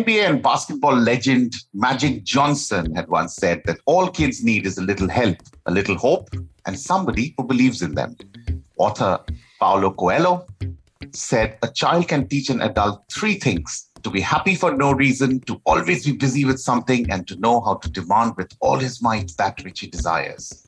NBA and basketball legend Magic Johnson had once said that all kids need is a little help, a little hope, and somebody who believes in them. Author Paulo Coelho said a child can teach an adult three things to be happy for no reason, to always be busy with something, and to know how to demand with all his might that which he desires.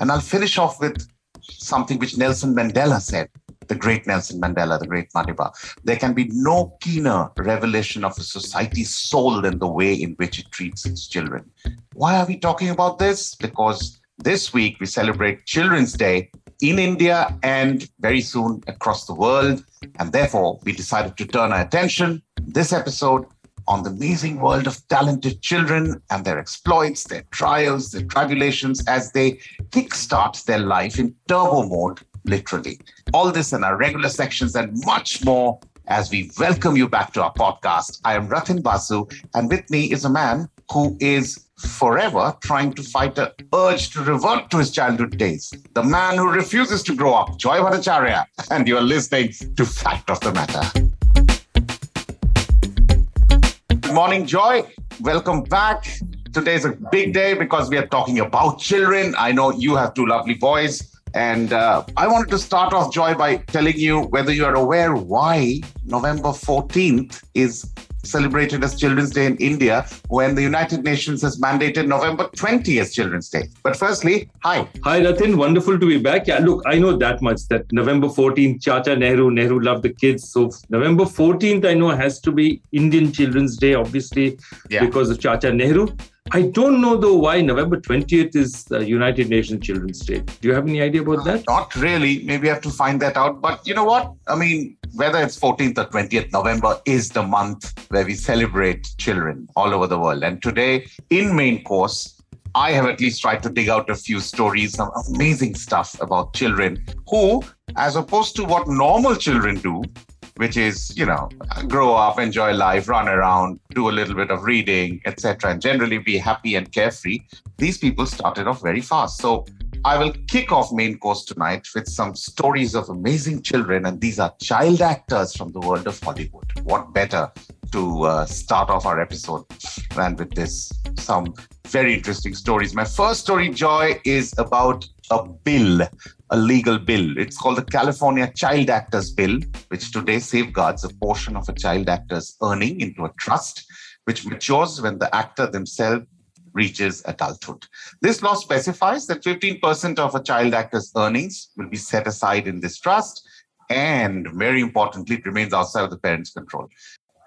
And I'll finish off with something which Nelson Mandela said, the great Nelson Mandela, the great Madiba. There can be no keener revelation of a society's soul than the way in which it treats its children. Why are we talking about this? Because this week we celebrate Children's Day in India and very soon across the world. And therefore, we decided to turn our attention this episode on the amazing world of talented children and their exploits, their trials, their tribulations as they kickstart their life in turbo mode, literally. All this in our regular sections and much more as we welcome you back to our podcast. I am Ratin Basu, and with me is a man who is forever trying to fight the urge to revert to his childhood days. The man who refuses to grow up, Joy Bhattacharya. And you are listening to Fact of the Matter. Good morning, Joy. Welcome back. Today is a big day because we are talking about children. I know you have two lovely boys. And uh, I wanted to start off, Joy, by telling you whether you are aware why November 14th is celebrated as Children's Day in India when the United Nations has mandated November 20 as Children's Day. But firstly, hi. Hi, Ratin. Wonderful to be back. Yeah, look, I know that much that November 14th, Chacha Nehru, Nehru loved the kids. So November 14th, I know has to be Indian Children's Day, obviously, yeah. because of Chacha Nehru. I don't know though why November 20th is the United Nations Children's Day. Do you have any idea about that? Uh, not really. Maybe I have to find that out. But you know what? I mean, whether it's 14th or 20th November is the month where we celebrate children all over the world. And today, in main course, I have at least tried to dig out a few stories, some amazing stuff about children who, as opposed to what normal children do, which is you know grow up enjoy life run around do a little bit of reading etc and generally be happy and carefree these people started off very fast. So i will kick off main course tonight with some stories of amazing children and these are child actors from the world of hollywood. What better to uh, start off our episode than with this some very interesting stories. My first story joy is about a bill a legal bill. It's called the California Child Actors Bill, which today safeguards a portion of a child actor's earning into a trust, which matures when the actor themselves reaches adulthood. This law specifies that 15% of a child actor's earnings will be set aside in this trust, and very importantly, it remains outside of the parent's control.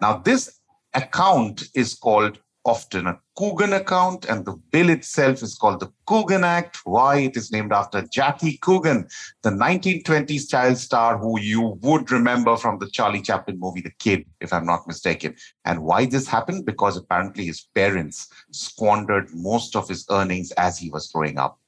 Now, this account is called often a Coogan account, and the bill itself is called the Coogan Act. Why? It is named after Jackie Coogan, the 1920s child star who you would remember from the Charlie Chaplin movie The Kid, if I'm not mistaken. And why this happened? Because apparently his parents squandered most of his earnings as he was growing up.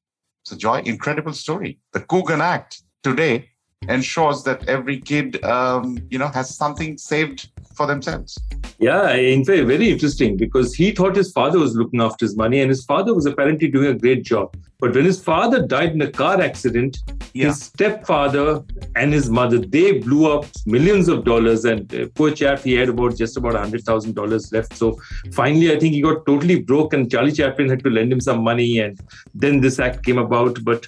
So, Joy, incredible story. The Coogan Act today ensures that every kid, um, you know, has something saved for themselves. Yeah, in fact, very interesting because he thought his father was looking after his money, and his father was apparently doing a great job. But when his father died in a car accident, yeah. his stepfather and his mother they blew up millions of dollars, and uh, poor chap, he had about just about hundred thousand dollars left. So finally, I think he got totally broke, and Charlie Chaplin had to lend him some money, and then this act came about. But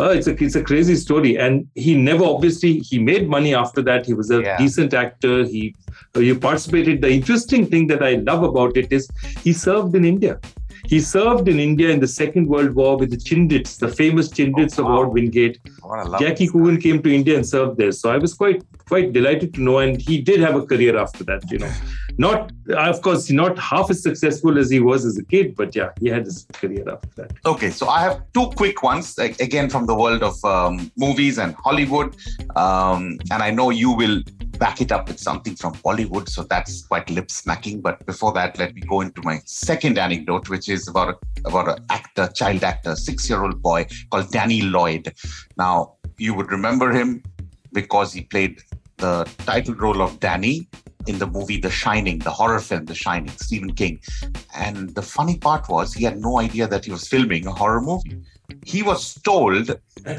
uh, it's a it's a crazy story, and he never obviously he made money after that. He was a yeah. decent actor. He he participated. The interesting thing that I love about it is he served in India. He served in India in the Second World War with the Chindits, the famous Chindits oh, wow. of Lord Wingate. Oh, Jackie Coogan came to India and served there. So I was quite quite delighted to know. And he did have a career after that, you know. Not, of course, not half as successful as he was as a kid, but yeah, he had his career after that. Okay, so I have two quick ones, again, from the world of um, movies and Hollywood. Um, and I know you will back it up with something from Bollywood. So that's quite lip smacking. But before that, let me go into my second anecdote, which is about a, about an actor, child actor, six year old boy called Danny Lloyd. Now, you would remember him because he played the title role of Danny in the movie The Shining, the horror film The Shining, Stephen King. And the funny part was he had no idea that he was filming a horror movie. He was told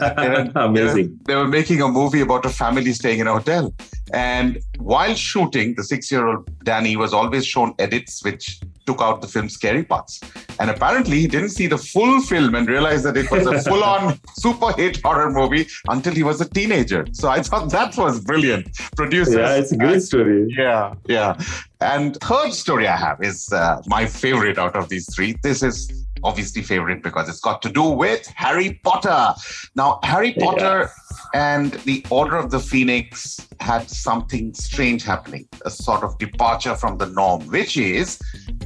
amazing. they were making a movie about a family staying in a hotel. And while shooting the six year old danny was always shown edits which took out the film's scary parts. And apparently he didn't see the full film and realized that it was a full on super hit horror movie until he was a teenager. So i thought that was brilliant. Producer yeah it's a great story. Yeah yeah. And third story i have is uh, my favorite out of these three. This is obviously favorite because it's got to do with Harry Potter. Now, Harry Potter yeah. and the Order of the Phoenix had something strange happening, a sort of departure from the norm, which is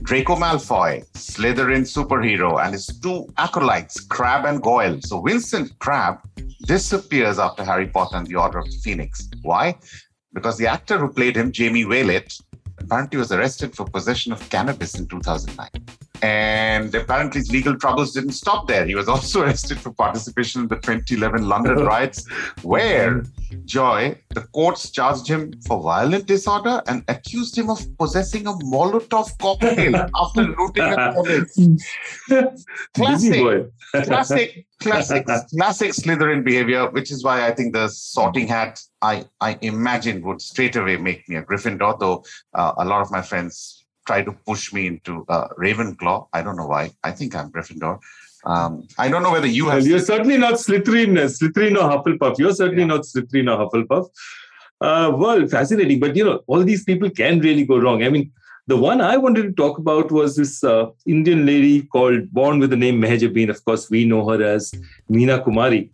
Draco Malfoy, Slytherin superhero, and his two acolytes, Crabbe and Goyle. So Vincent Crabbe disappears after Harry Potter and the Order of the Phoenix. Why? Because the actor who played him, Jamie Waylett, apparently was arrested for possession of cannabis in 2009. And apparently, his legal troubles didn't stop there. He was also arrested for participation in the 2011 London riots, where Joy, the courts charged him for violent disorder and accused him of possessing a Molotov cocktail after looting a college. classic, classic, classic, classic Slytherin behavior, which is why I think the sorting hat I, I imagine would straight away make me a Gryffindor, though uh, a lot of my friends try to push me into uh, Ravenclaw. I don't know why. I think I'm Gryffindor. Um, I don't know whether you have. Well, you're certainly not Slytherin, Slytherin or Hufflepuff. You're certainly yeah. not Slytherin or Hufflepuff. Uh, well, fascinating. But you know, all these people can really go wrong. I mean, the one I wanted to talk about was this uh, Indian lady called born with the name Mehjabeen. Of course, we know her as Meena Kumari.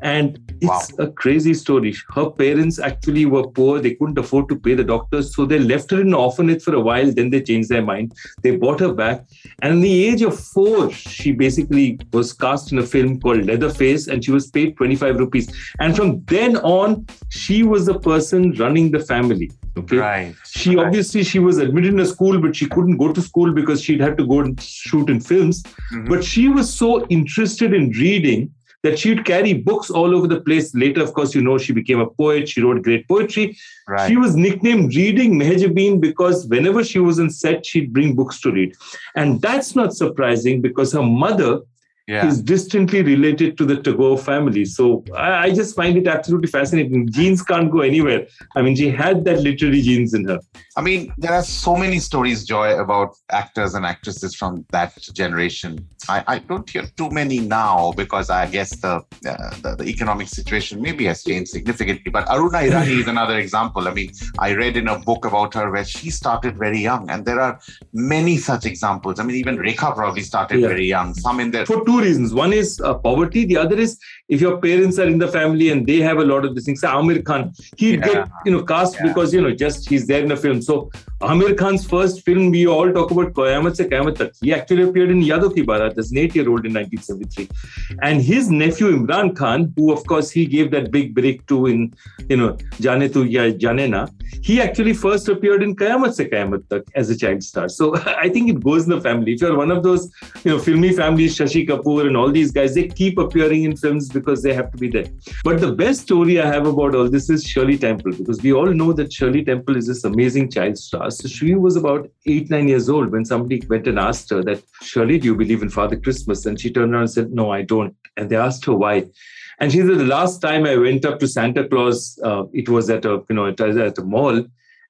And it's wow. a crazy story. Her parents actually were poor. They couldn't afford to pay the doctors. So they left her in an orphanage for a while. Then they changed their mind. They bought her back. And at the age of four, she basically was cast in a film called Leatherface and she was paid 25 rupees. And from then on, she was the person running the family. Okay. Right. She right. obviously she was admitted in a school, but she couldn't go to school because she'd have to go and shoot in films. Mm-hmm. But she was so interested in reading that she'd carry books all over the place. Later, of course, you know, she became a poet. She wrote great poetry. Right. She was nicknamed Reading Mehjabeen because whenever she was on set, she'd bring books to read. And that's not surprising because her mother yeah. is distantly related to the Tagore family. So I, I, just find it absolutely fascinating. Genes can't go anywhere. I mean, she had that literary genes in her. I mean, there are so many stories, Joy, about actors and actresses from that generation. I, I don't hear too many now because I guess the, uh, the, the economic situation maybe has changed significantly. But Aruna Irani is another example. I mean, I read in a book about her where she started very young, and there are many such examples. I mean, even Rekha probably started yeah. very young. Some in there. For two reasons. One is uh, poverty. The other is if your parents are in the family and they have a lot of these things. Say Aamir Khan, he'd yeah. get you know cast yeah. because you know just he's there in a film. So Aamir Khan's first film, we all talk about Qayamat Se Qayamat Tak. He actually appeared in Yaadon Ki Baarat as an eight-year-old in 1973, and his nephew Imran Khan, who of course he gave that big break to in you know Jaane Tu Ya Jaane Na, he actually first appeared in Qayamat Se Qayamat Tak as a child star. So I think it goes in the family. If you're one of those you know filmy families, Shashi Kapoor and all these guys, they keep appearing in films because they have to be there. But the best story I have about all this is Shirley Temple because we all know that Shirley Temple is this amazing child star. So she was about eight, nine years old when somebody went and asked her that, Shirley, do you believe in Father Christmas? And she turned around and said, No, I don't. And they asked her why. And she said, The last time I went up to Santa Claus, uh, it was at a, you know, at a mall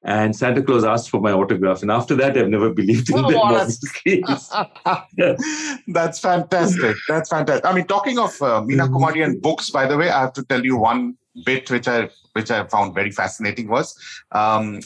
and Santa Claus asked for my autograph. And after that, I've never believed in oh, that's, that's fantastic. That's fantastic. I mean, talking of uh, Meena mm-hmm. Kumari and books, by the way, I have to tell you one bit which I which I found very fascinating was um,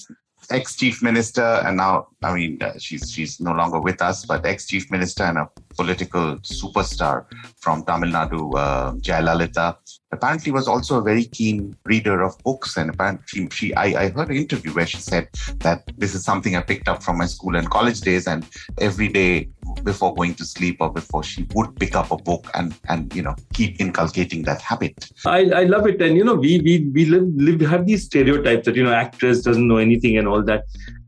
ex chief minister, and now I mean uh, she's she's no longer with us, but ex chief minister and a political superstar from Tamil Nadu, uh, Jayalalitha, apparently was also a very keen reader of books. And apparently, she, I, I heard an interview where she said that this is something I picked up from my school and college days, and every day before going to sleep or before she would pick up a book and and you know keep inculcating that habit. I, I love it, and you know we we we live, live have these stereotypes that you know actress doesn't know anything and all that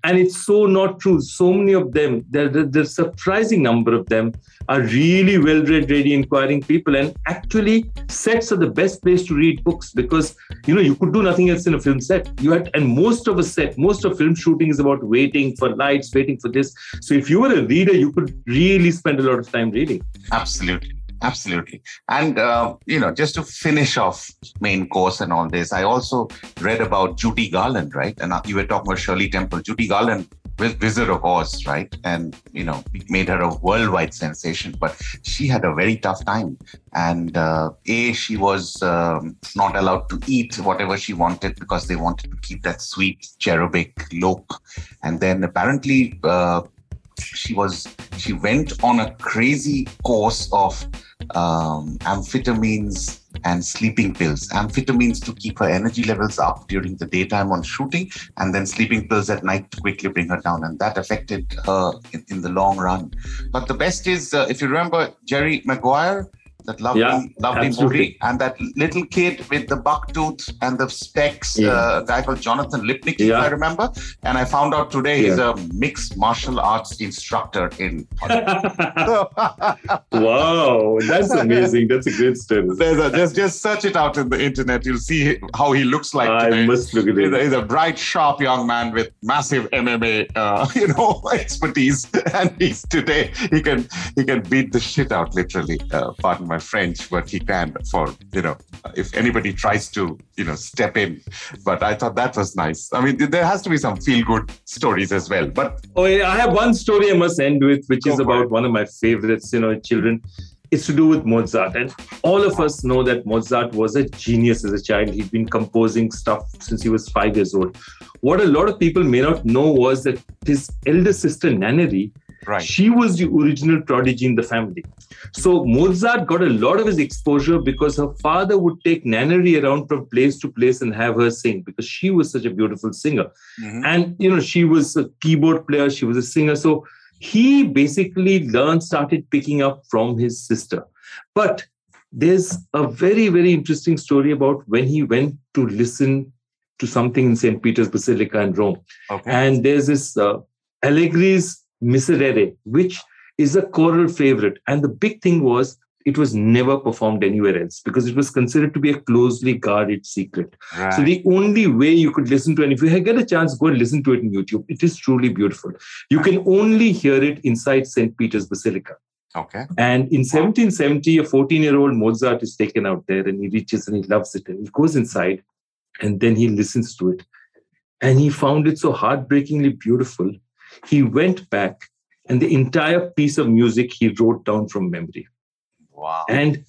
and it's so not true. So many of them the surprising number of them are really well read ready inquiring people and actually sets are the best place to read books because you know you could do nothing else in a film set. You had and most of a set most of film shooting is about waiting for lights waiting for this. So if you were a reader you could really spend a lot of time reading. Absolutely Absolutely. And, uh, you know, just to finish off main course and all this, I also read about Judy Garland, right? And uh, you were talking about Shirley Temple. Judy Garland Wizard of Oz, right? And, you know, made her a worldwide sensation, but she had a very tough time. And uh, A, she was um, not allowed to eat whatever she wanted because they wanted to keep that sweet cherubic look. And then apparently, uh, she was she went on a crazy course of um, amphetamines and sleeping pills. Amphetamines to keep her energy levels up during the daytime on shooting, and then sleeping pills at night to quickly bring her down. And that affected her in, in the long run. But the best is, uh, if you remember Jerry Maguire, that lovely, yeah, lovely absolutely. movie. And that little kid with the buck tooth and the specs, yeah. uh, guy called Jonathan Lipnicki, yeah. if I remember. And I found out today he's a mixed martial arts instructor in. wow, that's amazing. That's a great story. A, just just search it out in the internet. You'll see how he looks like. I today. must look at it. He's, he's a, bright, sharp young man with massive MMA, uh, you know, expertise. And he's today he can he can beat the shit out literally. Uh, pardon my French, but he can for, you know, if anybody tries to, you know, step in. But I thought that was nice. I mean, there has to be some feel good stories as well. But oh, yeah, I have one story I must end with, which is about it. one of my favorites, you know, children. It's to do with Mozart. And all of us know that Mozart was a genius as a child. He'd been composing stuff since he was five years old. What a lot of people may not know was that his elder sister, Nannerl, Right. She was the original prodigy in the family. So Mozart got a lot of his exposure because her father would take Nannerl around from place to place and have her sing because she was such a beautiful singer. Mm-hmm. And you know, she was a keyboard player, she was a singer. So he basically learned, started picking up from his sister. But there's a very, very interesting story about when he went to listen to something in St. Peter's Basilica in Rome. Okay. And there's this uh, Allegri's Miserere, which is a choral favorite. And the big thing was it was never performed anywhere else because it was considered to be a closely guarded secret. Right. So the only way you could listen to, it, and if you get a chance, go and listen to it on YouTube. It is truly beautiful. You can only hear it inside St. Peter's Basilica. Okay. And in 1770, a 14 year old Mozart is taken out there and he reaches and he loves it and he goes inside and then he listens to it. And he found it so heartbreakingly beautiful he went back and the entire piece of music he wrote down from memory. Wow. And,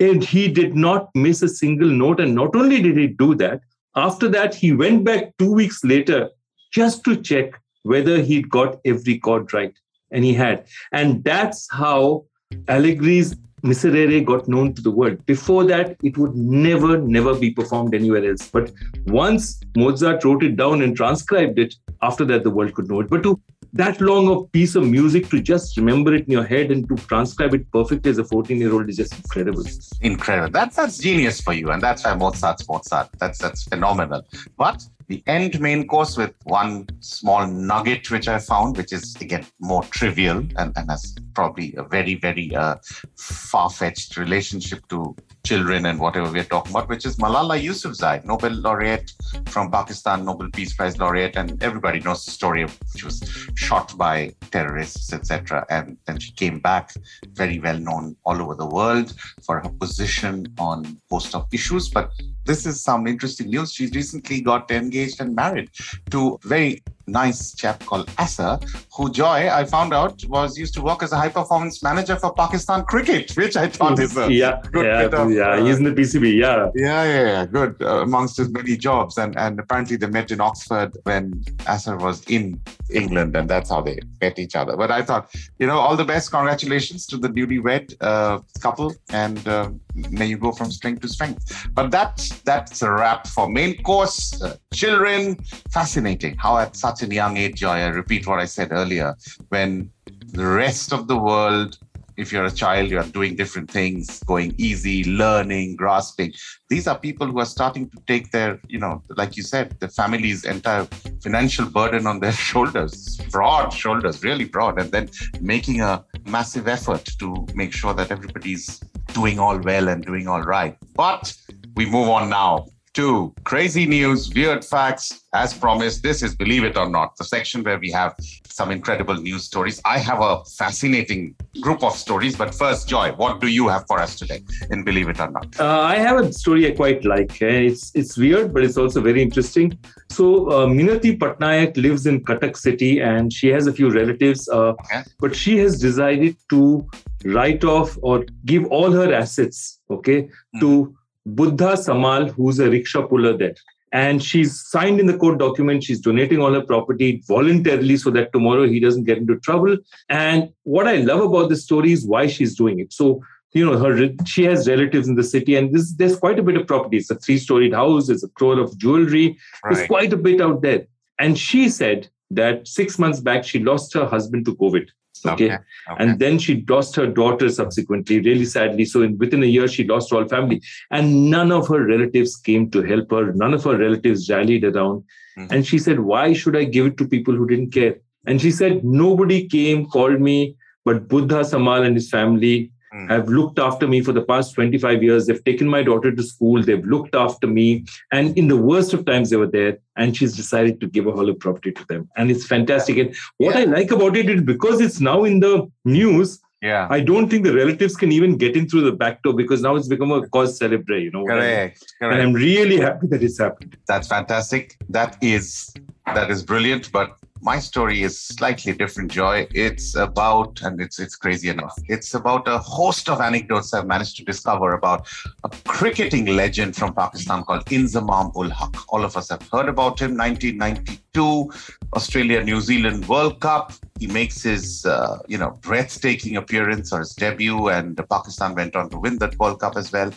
and he did not miss a single note. And not only did he do that, after that, he went back two weeks later just to check whether he'd got every chord right. And he had. And that's how Allegri's Miserere got known to the world. Before that, it would never, never be performed anywhere else. But once Mozart wrote it down and transcribed it, after that, the world could know it. But to that long of piece of music to just remember it in your head and to transcribe it perfectly as a 14 year old is just incredible. Incredible. That's that's genius for you and that's why mozart's mozart that's that's phenomenal. But the end main course with one small nugget which I found, which is again more trivial and, and has probably a very, very uh, far fetched relationship to children and whatever we're talking about, which is Malala Yousafzai, Nobel laureate from Pakistan, Nobel Peace Prize laureate, and everybody knows the story of she was shot by terrorists, etc. And then she came back, very well known all over the world for her position on host of issues. But this is some interesting news. She recently got engaged and married to a very nice chap called Asser, who Joy, I found out, was used to work as a high performance manager for Pakistan cricket, which I thought is a yeah, good yeah, bit of, yeah. Uh, he's in the PCB, yeah, yeah, yeah, yeah. good uh, amongst his many jobs, and and apparently they met in Oxford when Asser was in England, and that's how they met each other. But I thought, you know, all the best, congratulations to the newlywed uh, couple, and uh, may you go from strength to strength. But that's that's a wrap for main course. Uh, children, fascinating how at such a young age, Joy. I repeat what I said earlier. When the rest of the world if you're a child, you're doing different things, going easy, learning, grasping. These are people who are starting to take their, you know, like you said, the family's entire financial burden on their shoulders, broad shoulders, really broad, and then making a massive effort to make sure that everybody's doing all well and doing all right. But we move on now to crazy news, weird facts. As promised, this is Believe It or Not, the section where we have some incredible news stories. I have a fascinating group of stories, but first, Joy, what do you have for us today in Believe It or Not? Uh, I have a story I quite like. Eh? It's it's weird, but it's also very interesting. So, uh, Minati Patnaik lives in Cuttack City, and she has a few relatives, uh, okay. but she has decided to write off or give all her assets, okay, mm. to Buddha Samal, who's a rickshaw puller there. And she's signed in the court document. She's donating all her property voluntarily so that tomorrow he doesn't get into trouble. And what I love about this story is why she's doing it. So, you know, her she has relatives in the city, and this, there's quite a bit of property. It's a three-storied house. There's a crore of jewelry. Right. There's quite a bit out there. And she said that six months back she lost her husband to COVID. Okay? okay. And then she lost her daughter subsequently, really sadly. So in, within a year, she lost all family. And none of her relatives came to help her. None of her relatives rallied around. Mm-hmm. And she said, Why should I give it to people who didn't care? And she said, Nobody came, called me, but Buddha Samal and his family mm. have looked after me for the past 25 years. They've taken my daughter to school. They've looked after me. And in the worst of times, they were there. And she's decided to give a whole property to them. And it's fantastic. And what yeah. I like about it is because it's now in the news, yeah. I don't think the relatives can even get in through the back door because now it's become a cause celebre, you know. Correct. Correct. And I'm really happy that it's happened. That's fantastic. That is that is brilliant. But my story is slightly different, Joy. It's about, and it's it's crazy enough. It's about a host of anecdotes I've managed to discover about a cricketing legend from Pakistan called Inzamam ul Haq. All of us have heard about him. 1992 Australia New Zealand World Cup. He makes his uh, you know breathtaking appearance or his debut, and Pakistan went on to win that World Cup as well.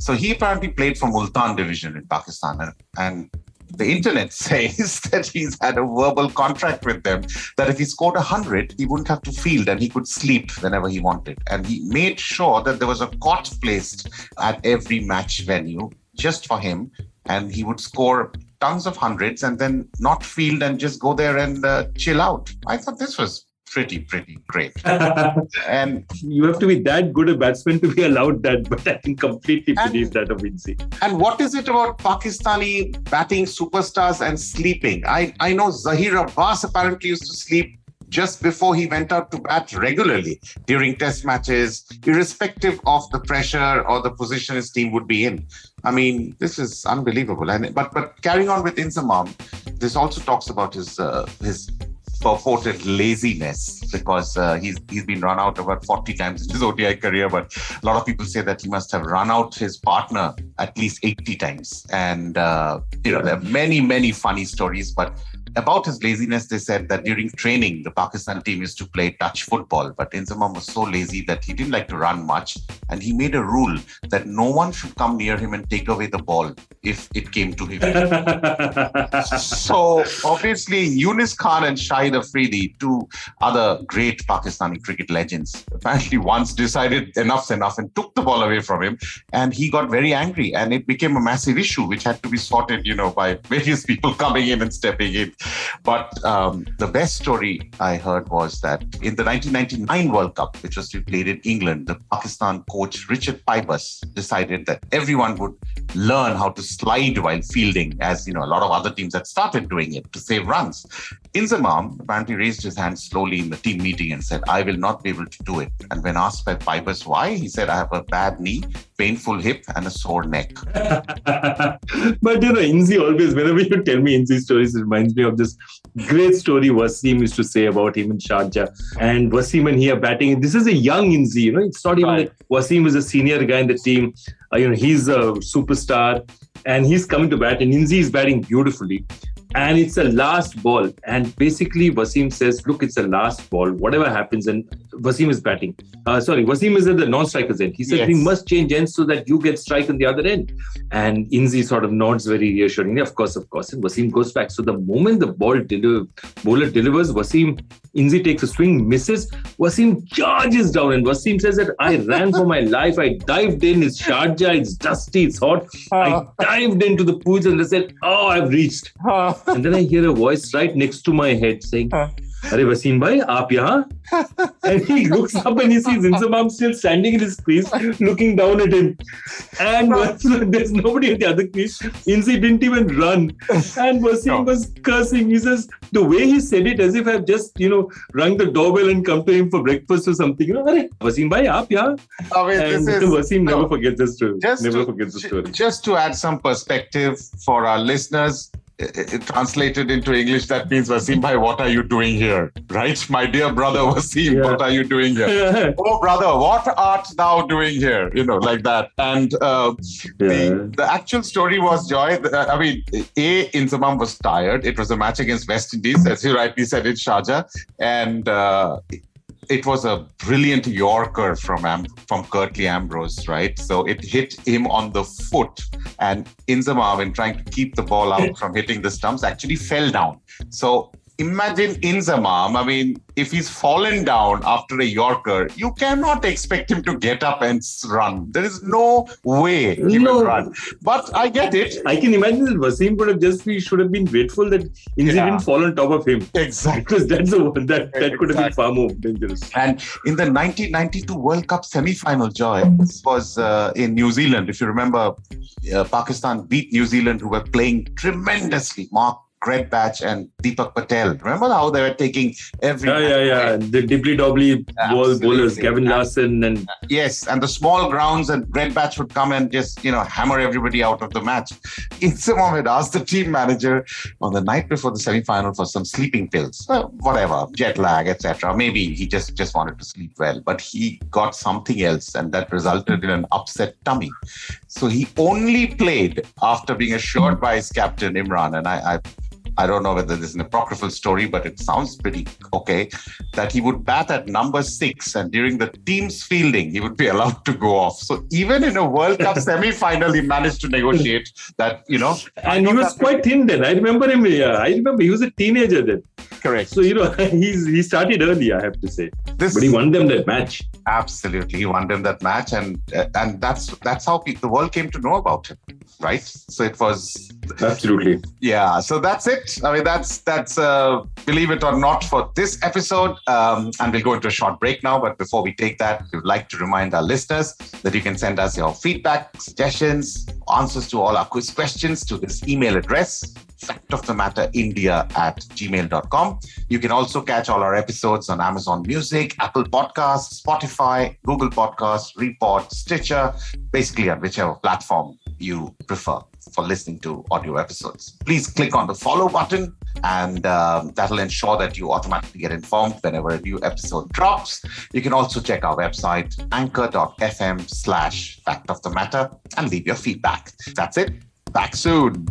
So he apparently played for Multan division in Pakistan, and, and the internet says that he's had a verbal contract with them that if he scored 100, he wouldn't have to field and he could sleep whenever he wanted. And he made sure that there was a cot placed at every match venue just for him. And he would score tons of hundreds and then not field and just go there and uh, chill out. I thought this was pretty, pretty great. and you have to be that good a batsman to be allowed that, but I can completely and, believe that of Inzi. And what is it about Pakistani batting superstars and sleeping? I, I know Zaheer Abbas apparently used to sleep just before he went out to bat regularly during test matches, irrespective of the pressure or the position his team would be in. I mean, this is unbelievable. And but but carrying on with Inzamam, this also talks about his uh, his purported laziness because uh, he's he's been run out about 40 times in his ODI career, but a lot of people say that he must have run out his partner at least 80 times. And uh, you know, there are many many funny stories, but about his laziness, they said that during training, the Pakistan team used to play touch football, but Inzamam was so lazy that he didn't like to run much. And he made a rule that no one should come near him and take away the ball if it came to him. so obviously, Younis Khan and Shahid Afridi, two other great Pakistani cricket legends, apparently once decided enough's enough and took the ball away from him. And he got very angry and it became a massive issue, which had to be sorted, you know, by various people coming in and stepping in. But um, the best story I heard was that in the 1999 World Cup, which was to be played in England, the Pakistan coach Richard Pybus decided that everyone would learn how to slide while fielding, as you know, a lot of other teams had started doing it to save runs. Inzamam apparently raised his hand slowly in the team meeting and said, I will not be able to do it. And when asked by Pybus why, he said, I have a bad knee, painful hip, and a sore neck. but you know, Inzi always, whenever you tell me Inzi stories, it reminds me of this great story Wasim used to say about him in Sharjah. And Wasim and he are batting. This is a young Inzi, you know, it's not even right. that Wasim is a senior guy in the team. Uh, you know, he's a superstar and he's coming to bat, and Inzi is batting beautifully and it's a last ball. And basically, Wasim says, "Look, it's a last ball. Whatever happens." And Wasim is batting. Uh, sorry, Wasim is at the non-striker's end. He said, yes. "We must change ends so that you get strike on the other end." And Inzi sort of nods very reassuringly. Of course, of course. And Wasim goes back. So the moment the ball deliver, bowler delivers, Wasim Inzi takes a swing, misses. Wasim charges down, and Wasim says that I ran for my life. I dived in. It's Sharjah. It's dusty. It's hot. I dived into the pools and I said, "Oh, I've reached." And then I hear a voice right next to my head saying, Are Wasim bhai, aap yahan? and he looks up and he sees Inzamam still standing in his crease, looking down at him. And there's nobody at the other crease. Inzi didn't even run. And Wasim no. was cursing. He says, the way he said it, as if I've just, you know, rung the doorbell and come to him for breakfast or something. You know, Are Wasim bhai, aap yahan? Oh, I mean, and is, Wasim no, never forgets the story. Never to, forgets the story. Just to add some perspective for our listeners, it, translated into English, that means Wasim bhai, what are you doing here? Right? My dear brother Wasim, yeah. what are you doing here? oh, brother, what art thou doing here? You know, like that. And uh, yeah. the, the actual story was Joy. I mean, A, Inzamam was tired. It was a match against West Indies, as you rightly said, in Sharjah. And uh, it was a brilliant Yorker from Am- from Curtly Ambrose, right? So it hit him on the foot, and Inzamam, in trying to keep the ball out from hitting the stumps, actually fell down. So imagine Inzamam. I mean, if he's fallen down after a Yorker, you cannot expect him to get up and run. There is no way he no. will run. But I get it. I can imagine that Wasim could have just he should have been grateful that Inzi yeah. didn't fall on top of him. Exactly. Because that's the one that, that could have been far more dangerous. And in the 1992 World Cup semi-final, Joy, this was uh, in New Zealand. If you remember, uh, Pakistan beat New Zealand, who were playing tremendously. Mark Greatbatch and Deepak Patel. Remember how they were taking every. Yeah, yeah, yeah. The dibbly dobbly ball bowlers, Gavin Larsen and. Yes, and the small grounds, and Greatbatch would come and just, you know, hammer everybody out of the match. Inzamam had asked the team manager on the night before the semi final for some sleeping pills, uh, whatever, jet lag, etc. Maybe he just, just wanted to sleep well, but he got something else, and that resulted in an upset tummy. So he only played after being assured by his captain, Imran. And I, I I don't know whether this is an apocryphal story, but it sounds pretty okay, that he would bat at number six and during the team's fielding, he would be allowed to go off. So even in a World Cup semi final, he managed to negotiate that, you know. And he was quite thin then. I remember him. Yeah, I remember he was a teenager then. Correct. So, you know, he's he started early, I have to say. This, but he won them that match. Absolutely. He won them that match. And uh, and that's that's how the world came to know about him. Right. So it was absolutely. Yeah so that's it. I mean that's that's uh, believe it or not for this episode. Um, and we'll go into a short break now but before we take that we would like to remind our listeners that you can send us your feedback suggestions answers to all our quiz questions to this email address fact of the matter india at gmail.com you can also catch all our episodes on amazon music apple podcasts spotify google podcasts report stitcher basically on whichever platform you prefer for listening to audio episodes. Please click on the follow button, and um, that'll ensure that you automatically get informed whenever a new episode drops. You can also check our website, anchor.fm slash fact of the matter, and leave your feedback. That's it. Back soon.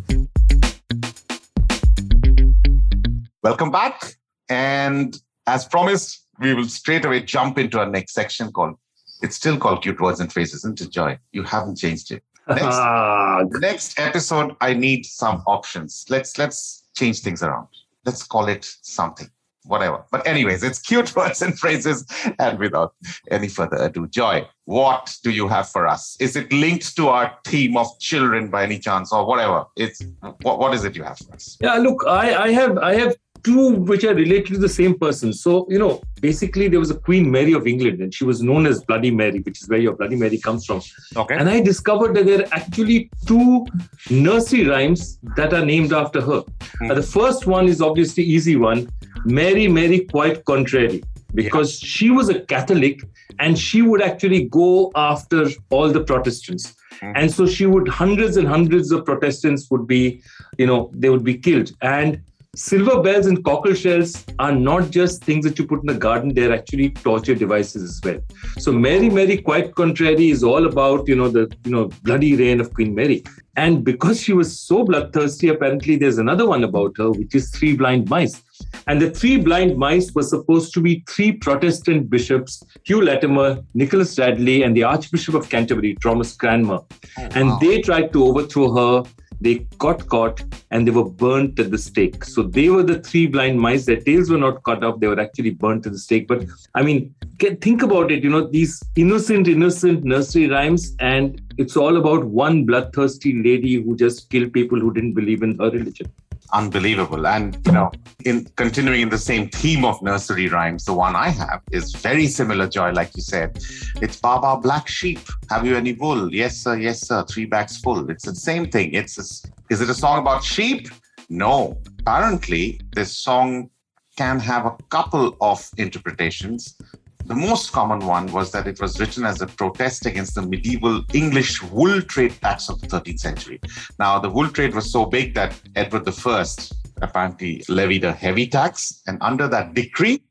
Welcome back. And as promised, we will straight away jump into our next section called, it's still called Cute Words and Phrases, isn't it, Joy? You haven't changed it. Next, next episode, I need some options. Let's let's change things around. Let's call it something, whatever. But anyways, it's cute words and phrases. And without any further ado, Joy, what do you have for us? Is it linked to our theme of children by any chance, or whatever? It's what what is it you have for us? Yeah, look, I I have I have two which are related to the same person. So, you know, basically there was a Queen Mary of England and she was known as Bloody Mary, which is where your Bloody Mary comes from. Okay. And I discovered that there are actually two nursery rhymes that are named after her. Mm. Uh, the first one is obviously easy one, Mary, Mary, quite contrary, because yeah. she was a Catholic and she would actually go after all the Protestants. Mm. And so she would, hundreds and hundreds of Protestants would be, you know, they would be killed. And silver bells and cockle shells are not just things that you put in the garden they're actually torture devices as well. So mary mary quite contrary is all about you know the you know bloody reign of queen mary. And because she was so bloodthirsty apparently there's another one about her which is three blind mice. And the three blind mice were supposed to be three protestant bishops hugh latimer nicholas ridley and the archbishop of canterbury thomas cranmer. Oh, and wow. they tried to overthrow her they got caught and they were burnt at the stake. So they were the three blind mice. Their tails were not cut off, they were actually burnt at the stake. But I mean, think about it, you know, these innocent, innocent nursery rhymes, and it's all about one bloodthirsty lady who just killed people who didn't believe in her religion. Unbelievable. And you know, in continuing in the same theme of nursery rhymes, the one I have is very similar, Joy, like you said. It's Baba Black Sheep. Have you any wool? Yes, sir. Yes, sir. Three bags full. It's the same thing. It's a, is it a song about sheep? No. Apparently, this song can have a couple of interpretations. The most common one was that it was written as a protest against the medieval English wool trade tax of the 13th century. Now, the wool trade was so big that Edward I apparently levied a heavy tax, and under that decree,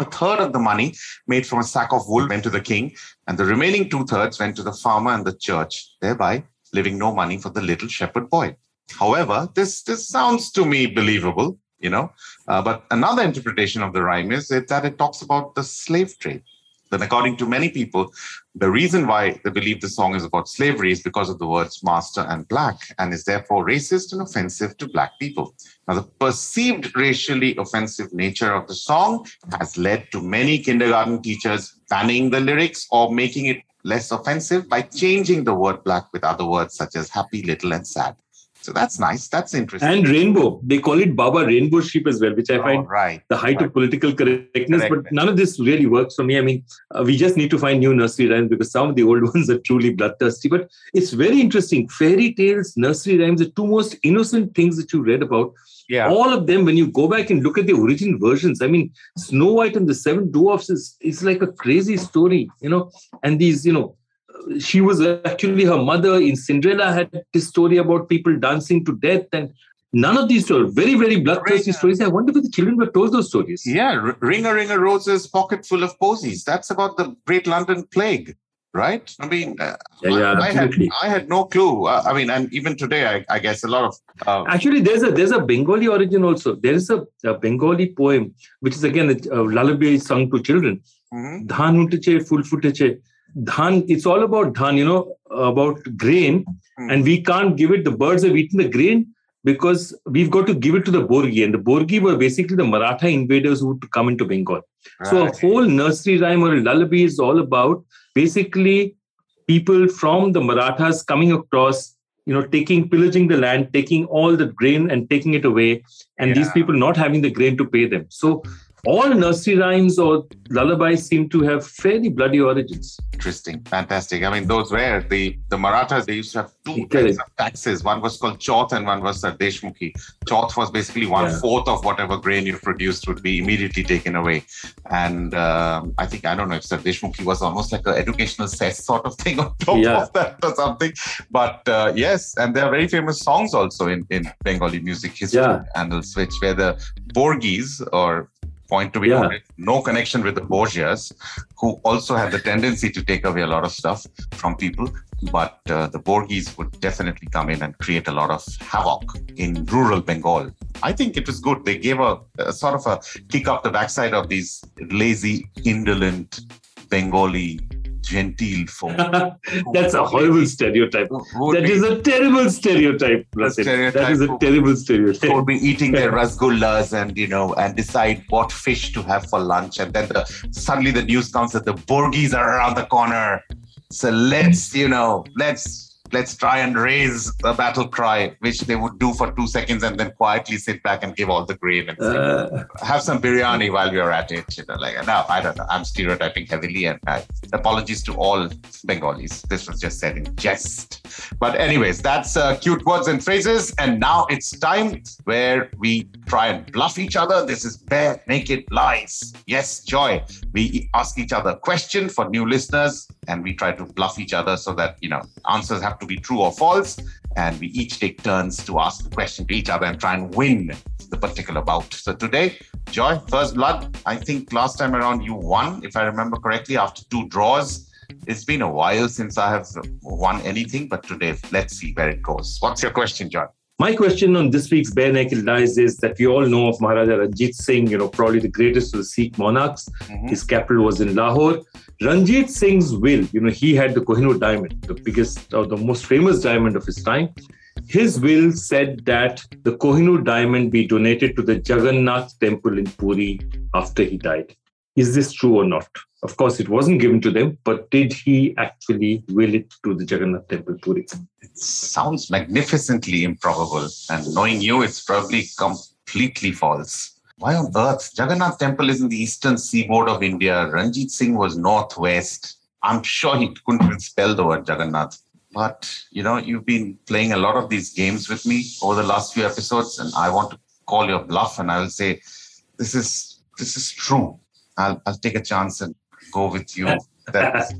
a third of the money made from a sack of wool went to the king, and the remaining two thirds went to the farmer and the church, thereby leaving no money for the little shepherd boy. However, this, this sounds to me believable you know. Uh, but another interpretation of the rhyme is that it talks about the slave trade. Then, according to many people, the reason why they believe the song is about slavery is because of the words master and black, and is therefore racist and offensive to black people. Now, the perceived racially offensive nature of the song has led to many kindergarten teachers banning the lyrics or making it less offensive by changing the word black with other words such as happy, little, and sad. So that's nice. That's interesting. And rainbow. They call it Baba rainbow sheep as well, which I oh, find right, the height right. of political correctness. Correct. But none of this really works for me. I mean, uh, we just need to find new nursery rhymes because some of the old ones are truly bloodthirsty. But it's very interesting. Fairy tales, nursery rhymes, the two most innocent things that you read about. Yeah. All of them, when you go back and look at the original versions, I mean, Snow White and the Seven Dwarfs is, is like a crazy story, you know, and these, you know, she was actually her mother in Cinderella had this story about people dancing to death and none of these stories very very bloodthirsty stories. I wonder if the children were told those stories. Yeah ring a ring a roses pocket full of posies. That's about the great london plague right? I mean uh, yeah, yeah I, absolutely. I, had, I had no clue. Uh, i mean and even today I, I, guess a lot of uh, actually there's a there's a bengali origin also. There is a, a bengali poem which is again a, a lullaby sung to children. Mm-hmm. Dhan it's all about dhan, you know, about grain, mm. and we can't give it. The birds have eaten the grain because we've got to give it to the Borgi, and the Borgi were basically the Maratha invaders who would come into Bengal. Right. So a whole nursery rhyme or a lullaby is all about basically people from the Marathas coming across, you know, taking, pillaging the land, taking all the grain and taking it away, and yeah. these people not having the grain to pay them. So all nursery rhymes or lullabies seem to have fairly bloody origins. Interesting, fantastic. I mean, those were the the Marathas. They used to have two kinds of taxes. One was called Chauth, and one was uh, Deshmukhi. Chauth was basically one yeah. fourth of whatever grain you produced would be immediately taken away. And um, I think I don't know if Deshmukhi was almost like an educational cess sort of thing on top yeah. of that or something. But uh, yes, and there are very famous songs also in in Bengali music history yeah. annals, which where the Borgis or point to be yeah. noted. No connection with the Borgias, who also had the tendency to take away a lot of stuff from people. But uh, the Borgis would definitely come in and create a lot of havoc in rural Bengal. I think it was good. They gave a, a sort of a kick up the backside of these lazy, indolent Bengali genteel folk. That's a horrible stereotype. That is a terrible stereotype, stereotype. That is a terrible stereotype. Who be eating their rasgullas and you know and decide what fish to have for lunch, and then the, suddenly the news comes that the Borgis are around the corner. So let's you know let's let's try and raise a battle cry, which they would do for two seconds and then quietly sit back and give all the grain and uh, have some biryani while we are at it. You know, like no, I don't know. I'm stereotyping heavily, and uh, apologies to all Bengalis. This was just said in jest. But anyways, that's uh, cute words and phrases, and now it's time where we try and bluff each other. This is bare naked lies. Yes, joy. We ask each other question for new listeners, and we try to bluff each other so that you know answers have to be true or false. And we each take turns to ask the question to each other and try and win the particular bout. So today, Joy, first blood. I think last time around you won, if I remember correctly, after two draws. It's been a while since I have won anything, but today, let's see where it goes. What's your question, Joy? My question on this week's Bare Naked Lies is that we all know of Maharaja Ranjit Singh, you know, probably the greatest of the Sikh monarchs. Mm-hmm. His capital was in Lahore. Ranjit Singh's will, you know, he had the Kohinoor diamond, the biggest or the most famous diamond of his time. His will said that the Kohinoor diamond be donated to the Jagannath temple in Puri after he died. Is this true or not? Of course, it wasn't given to them, but did he actually will it to the Jagannath Temple Puri? It sounds magnificently improbable. And knowing you, it's probably completely false. Why on earth? Jagannath Temple is in the eastern seaboard of India. Ranjit Singh was northwest. I'm sure he couldn't even spell the word Jagannath. But you know, you've been playing a lot of these games with me over the last few episodes, and I want to call your bluff, and I will say, this is this is true. I'll I'll take a chance and go with you. That,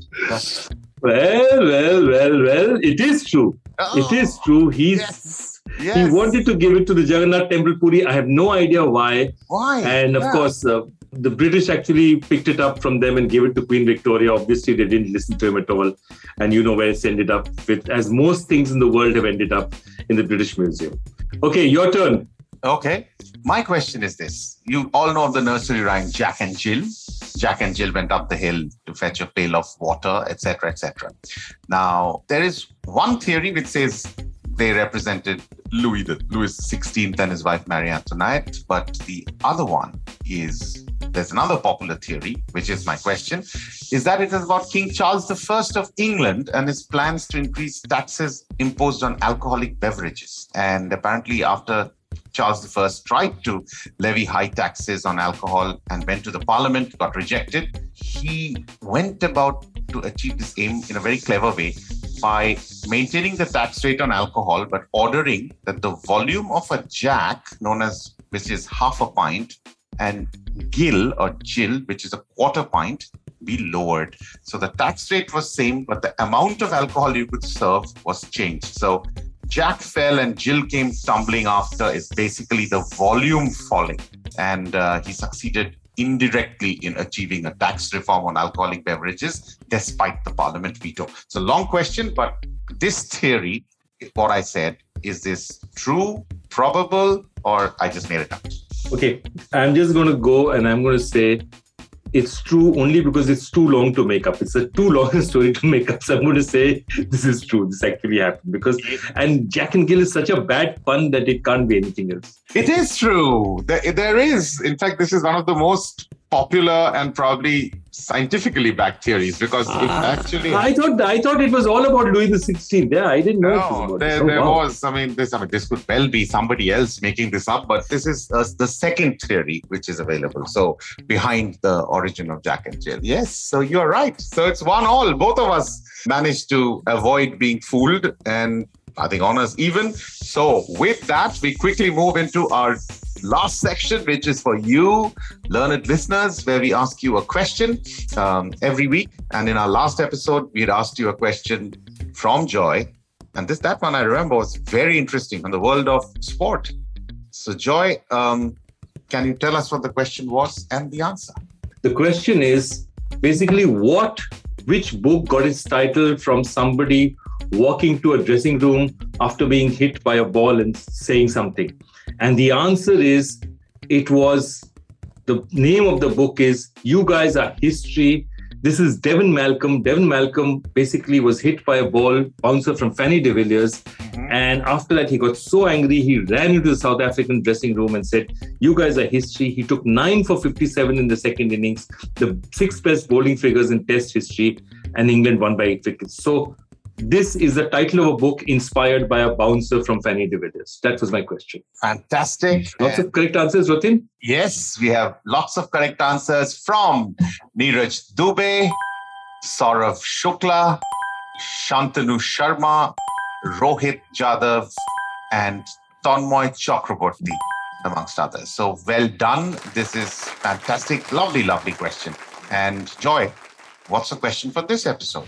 well, well, well, well. It is true. Oh, it is true. He's yes, yes. he wanted to give it to the Jagannath Temple Puri. I have no idea why. Why? And of yeah. course, uh, the British actually picked it up from them and gave it to Queen Victoria. Obviously, they didn't listen to him at all. And you know where it's ended up with, as most things in the world have ended up in the British Museum. Okay, your turn. Okay. My question is this. You all know of the nursery rhyme Jack and Jill. Jack and Jill went up the hill to fetch a pail of water, etc., etc. Now, there is one theory which says they represented Louis the Louis XVI and his wife Marie Antoinette, but the other one is there's another popular theory, which is my question, is that it is about King Charles I of England and his plans to increase taxes imposed on alcoholic beverages. And apparently, after Charles I tried to levy high taxes on alcohol and went to the parliament, got rejected. He went about to achieve this aim in a very clever way by maintaining the tax rate on alcohol, but ordering that the volume of a jack, known as which is half a pint, and gill or gill, which is a quarter pint, be lowered. So the tax rate was same, but the amount of alcohol you could serve was changed. So Jack fell and Jill came tumbling after is basically the volume falling. And uh, he succeeded indirectly in achieving a tax reform on alcoholic beverages despite the parliament veto. So, long question, but this theory, what I said, is this true, probable, or I just made it up? Okay, I'm just going to go and I'm going to say it's true only because it's too long to make up. It's a too long a story to make up. So I'm going to say this is true. This actually happened because, and Jack and Gill is such a bad pun that it can't be anything else. It is true. There is. In fact, this is one of the most popular and probably scientifically backed theories because it ah. actually. I thought I thought it was all about Louis the Sixteenth. Yeah, I didn't know. No, there, oh, there wow. was. I mean, this. I mean, this could well be somebody else making this up, but this is uh, the second theory which is available. So behind the origin of Jack and Jill. Yes. So you're right. So it's one all. Both of us managed to avoid being fooled and I think honors even. So with that, we quickly move into our last section, which is for you, learned listeners, where we ask you a question um, every week. And in our last episode, we had asked you a question from Joy. And this that one I remember was very interesting on the world of sport. So, Joy, um, can you tell us what the question was and the answer? The question is basically what, which book got its title from somebody walking to a dressing room after being hit by a ball and saying something? And the answer is it was the name of the book is You Guys Are History. This is Devon Malcolm. Devon Malcolm basically was hit by a ball bouncer from Fanie de Villiers. Mm-hmm. And after that, he got so angry, he ran into the South African dressing room and said, You guys are history. He took nine for 57 in the second innings, the sixth best bowling figures in Test history, and England won by eight wickets. So this is the title of a book inspired by a bouncer from Fanie de That was my question. Fantastic. Lots of correct answers, Rotin? Yes, we have lots of correct answers from Neeraj Dubey, Saurav Shukla, Shantanu Sharma, Rohit Jadhav, and Tonmoy Chakraborty, amongst others. So well done. This is fantastic. Lovely, lovely question. And Joy, what's the question for this episode?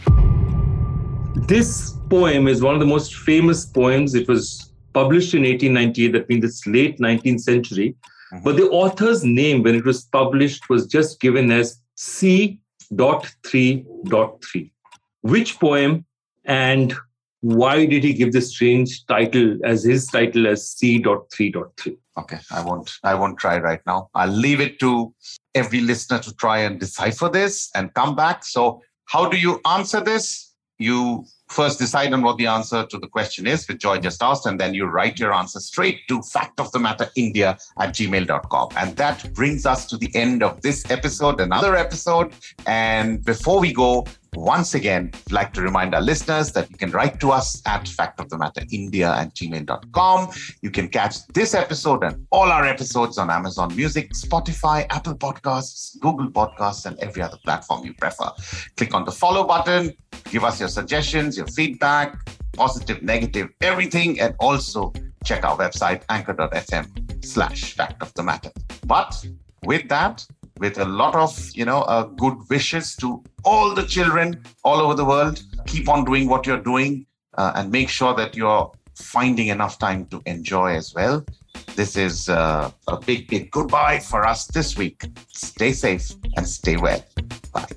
This poem is one of the most famous poems. It was published in 1898, that means it's late 19th century. Mm-hmm. But the author's name, when it was published, was just given as C.3.3. Which poem and why did he give this strange title as his title as C.3.3? Okay, I won't I won't try right now. I'll leave it to every listener to try and decipher this and come back. So how do you answer this? you first decide on what the answer to the question is, which Joy just asked, and then you write your answer straight to factofthematterindia at gmail.com. And that brings us to the end of this episode, another episode. And before we go, once again, I'd like to remind our listeners that you can write to us at factofthematterindia at gmail.com. You can catch this episode and all our episodes on Amazon Music, Spotify, Apple Podcasts, Google Podcasts, and every other platform you prefer. Click on the follow button, give us your suggestions, your feedback, positive, negative, everything, and also check our website, anchor.fm slash fact of the matter. But with that, with a lot of you know uh, good wishes to all the children all over the world keep on doing what you're doing uh, and make sure that you're finding enough time to enjoy as well. This is uh, a big big goodbye for us this week. Stay safe and stay well. Bye